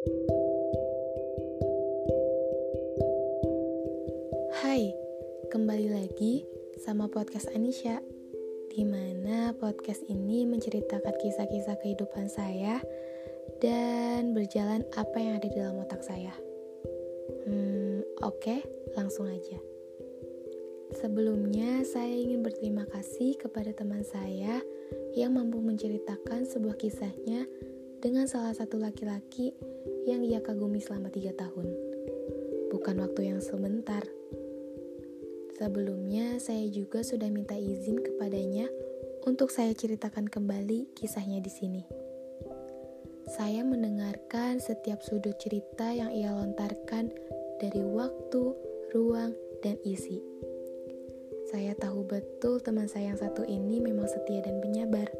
Hai, kembali lagi sama podcast Anisha di mana podcast ini menceritakan kisah-kisah kehidupan saya dan berjalan apa yang ada di dalam otak saya. Hmm, oke, okay, langsung aja. Sebelumnya, saya ingin berterima kasih kepada teman saya yang mampu menceritakan sebuah kisahnya dengan salah satu laki-laki yang ia kagumi selama tiga tahun. Bukan waktu yang sebentar, Sebelumnya, saya juga sudah minta izin kepadanya untuk saya ceritakan kembali kisahnya di sini. Saya mendengarkan setiap sudut cerita yang ia lontarkan dari waktu, ruang, dan isi. Saya tahu betul teman saya yang satu ini memang setia dan penyabar,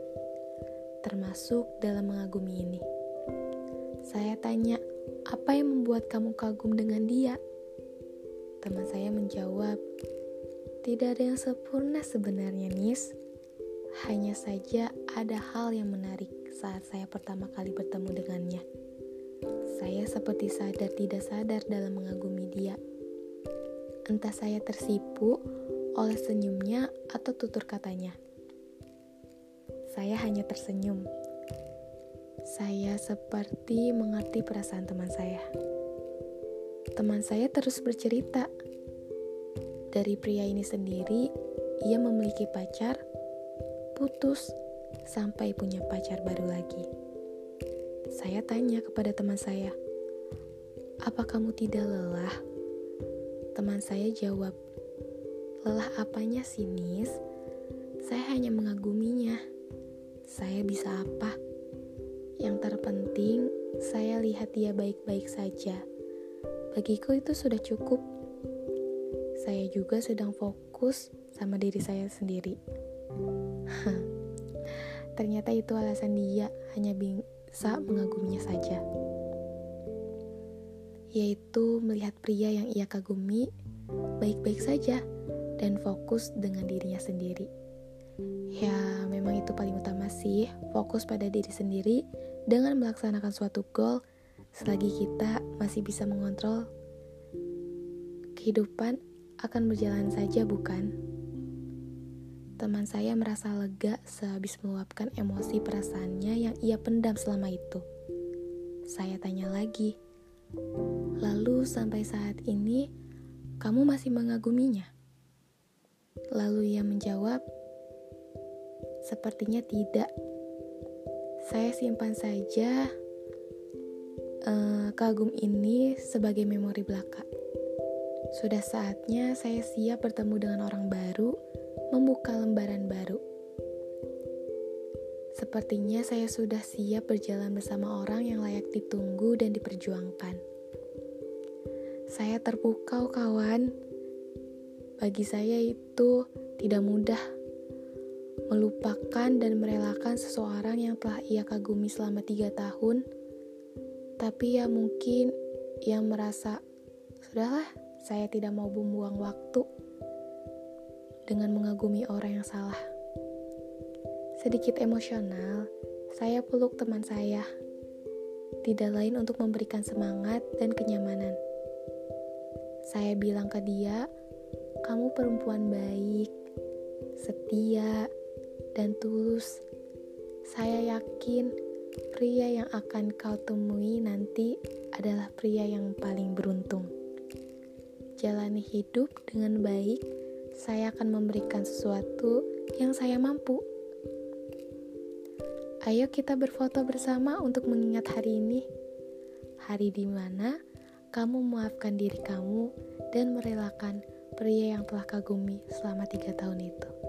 termasuk dalam mengagumi ini. Saya tanya, apa yang membuat kamu kagum dengan dia? Teman saya menjawab, tidak ada yang sempurna sebenarnya, Nis. Hanya saja ada hal yang menarik saat saya pertama kali bertemu dengannya. Saya seperti sadar tidak sadar dalam mengagumi dia. Entah saya tersipu oleh senyumnya atau tutur katanya. Saya hanya tersenyum. Saya seperti mengerti perasaan teman saya. Teman saya terus bercerita dari pria ini sendiri, ia memiliki pacar, putus, sampai punya pacar baru lagi. Saya tanya kepada teman saya, "Apa kamu tidak lelah?" Teman saya jawab, "Lelah apanya sih, Nis? Saya hanya mengaguminya. Saya bisa apa? Yang terpenting, saya lihat dia baik-baik saja. Bagiku itu sudah cukup." saya juga sedang fokus sama diri saya sendiri. Ternyata itu alasan dia hanya bisa mengaguminya saja. Yaitu melihat pria yang ia kagumi baik-baik saja dan fokus dengan dirinya sendiri. Ya, memang itu paling utama sih, fokus pada diri sendiri dengan melaksanakan suatu goal selagi kita masih bisa mengontrol kehidupan akan berjalan saja, bukan? Teman saya merasa lega sehabis meluapkan emosi perasaannya yang ia pendam selama itu. Saya tanya lagi, lalu sampai saat ini kamu masih mengaguminya? Lalu ia menjawab, sepertinya tidak. Saya simpan saja uh, kagum ini sebagai memori belaka. Sudah saatnya saya siap bertemu dengan orang baru, membuka lembaran baru. Sepertinya saya sudah siap berjalan bersama orang yang layak ditunggu dan diperjuangkan. Saya terpukau, kawan. Bagi saya itu tidak mudah melupakan dan merelakan seseorang yang telah ia kagumi selama tiga tahun, tapi ya mungkin ia merasa, sudahlah, saya tidak mau membuang waktu dengan mengagumi orang yang salah. Sedikit emosional, saya peluk teman saya. Tidak lain untuk memberikan semangat dan kenyamanan. Saya bilang ke dia, "Kamu perempuan baik, setia, dan tulus. Saya yakin pria yang akan kau temui nanti adalah pria yang paling beruntung." jalani hidup dengan baik, saya akan memberikan sesuatu yang saya mampu. Ayo kita berfoto bersama untuk mengingat hari ini. Hari di mana kamu memaafkan diri kamu dan merelakan pria yang telah kagumi selama tiga tahun itu.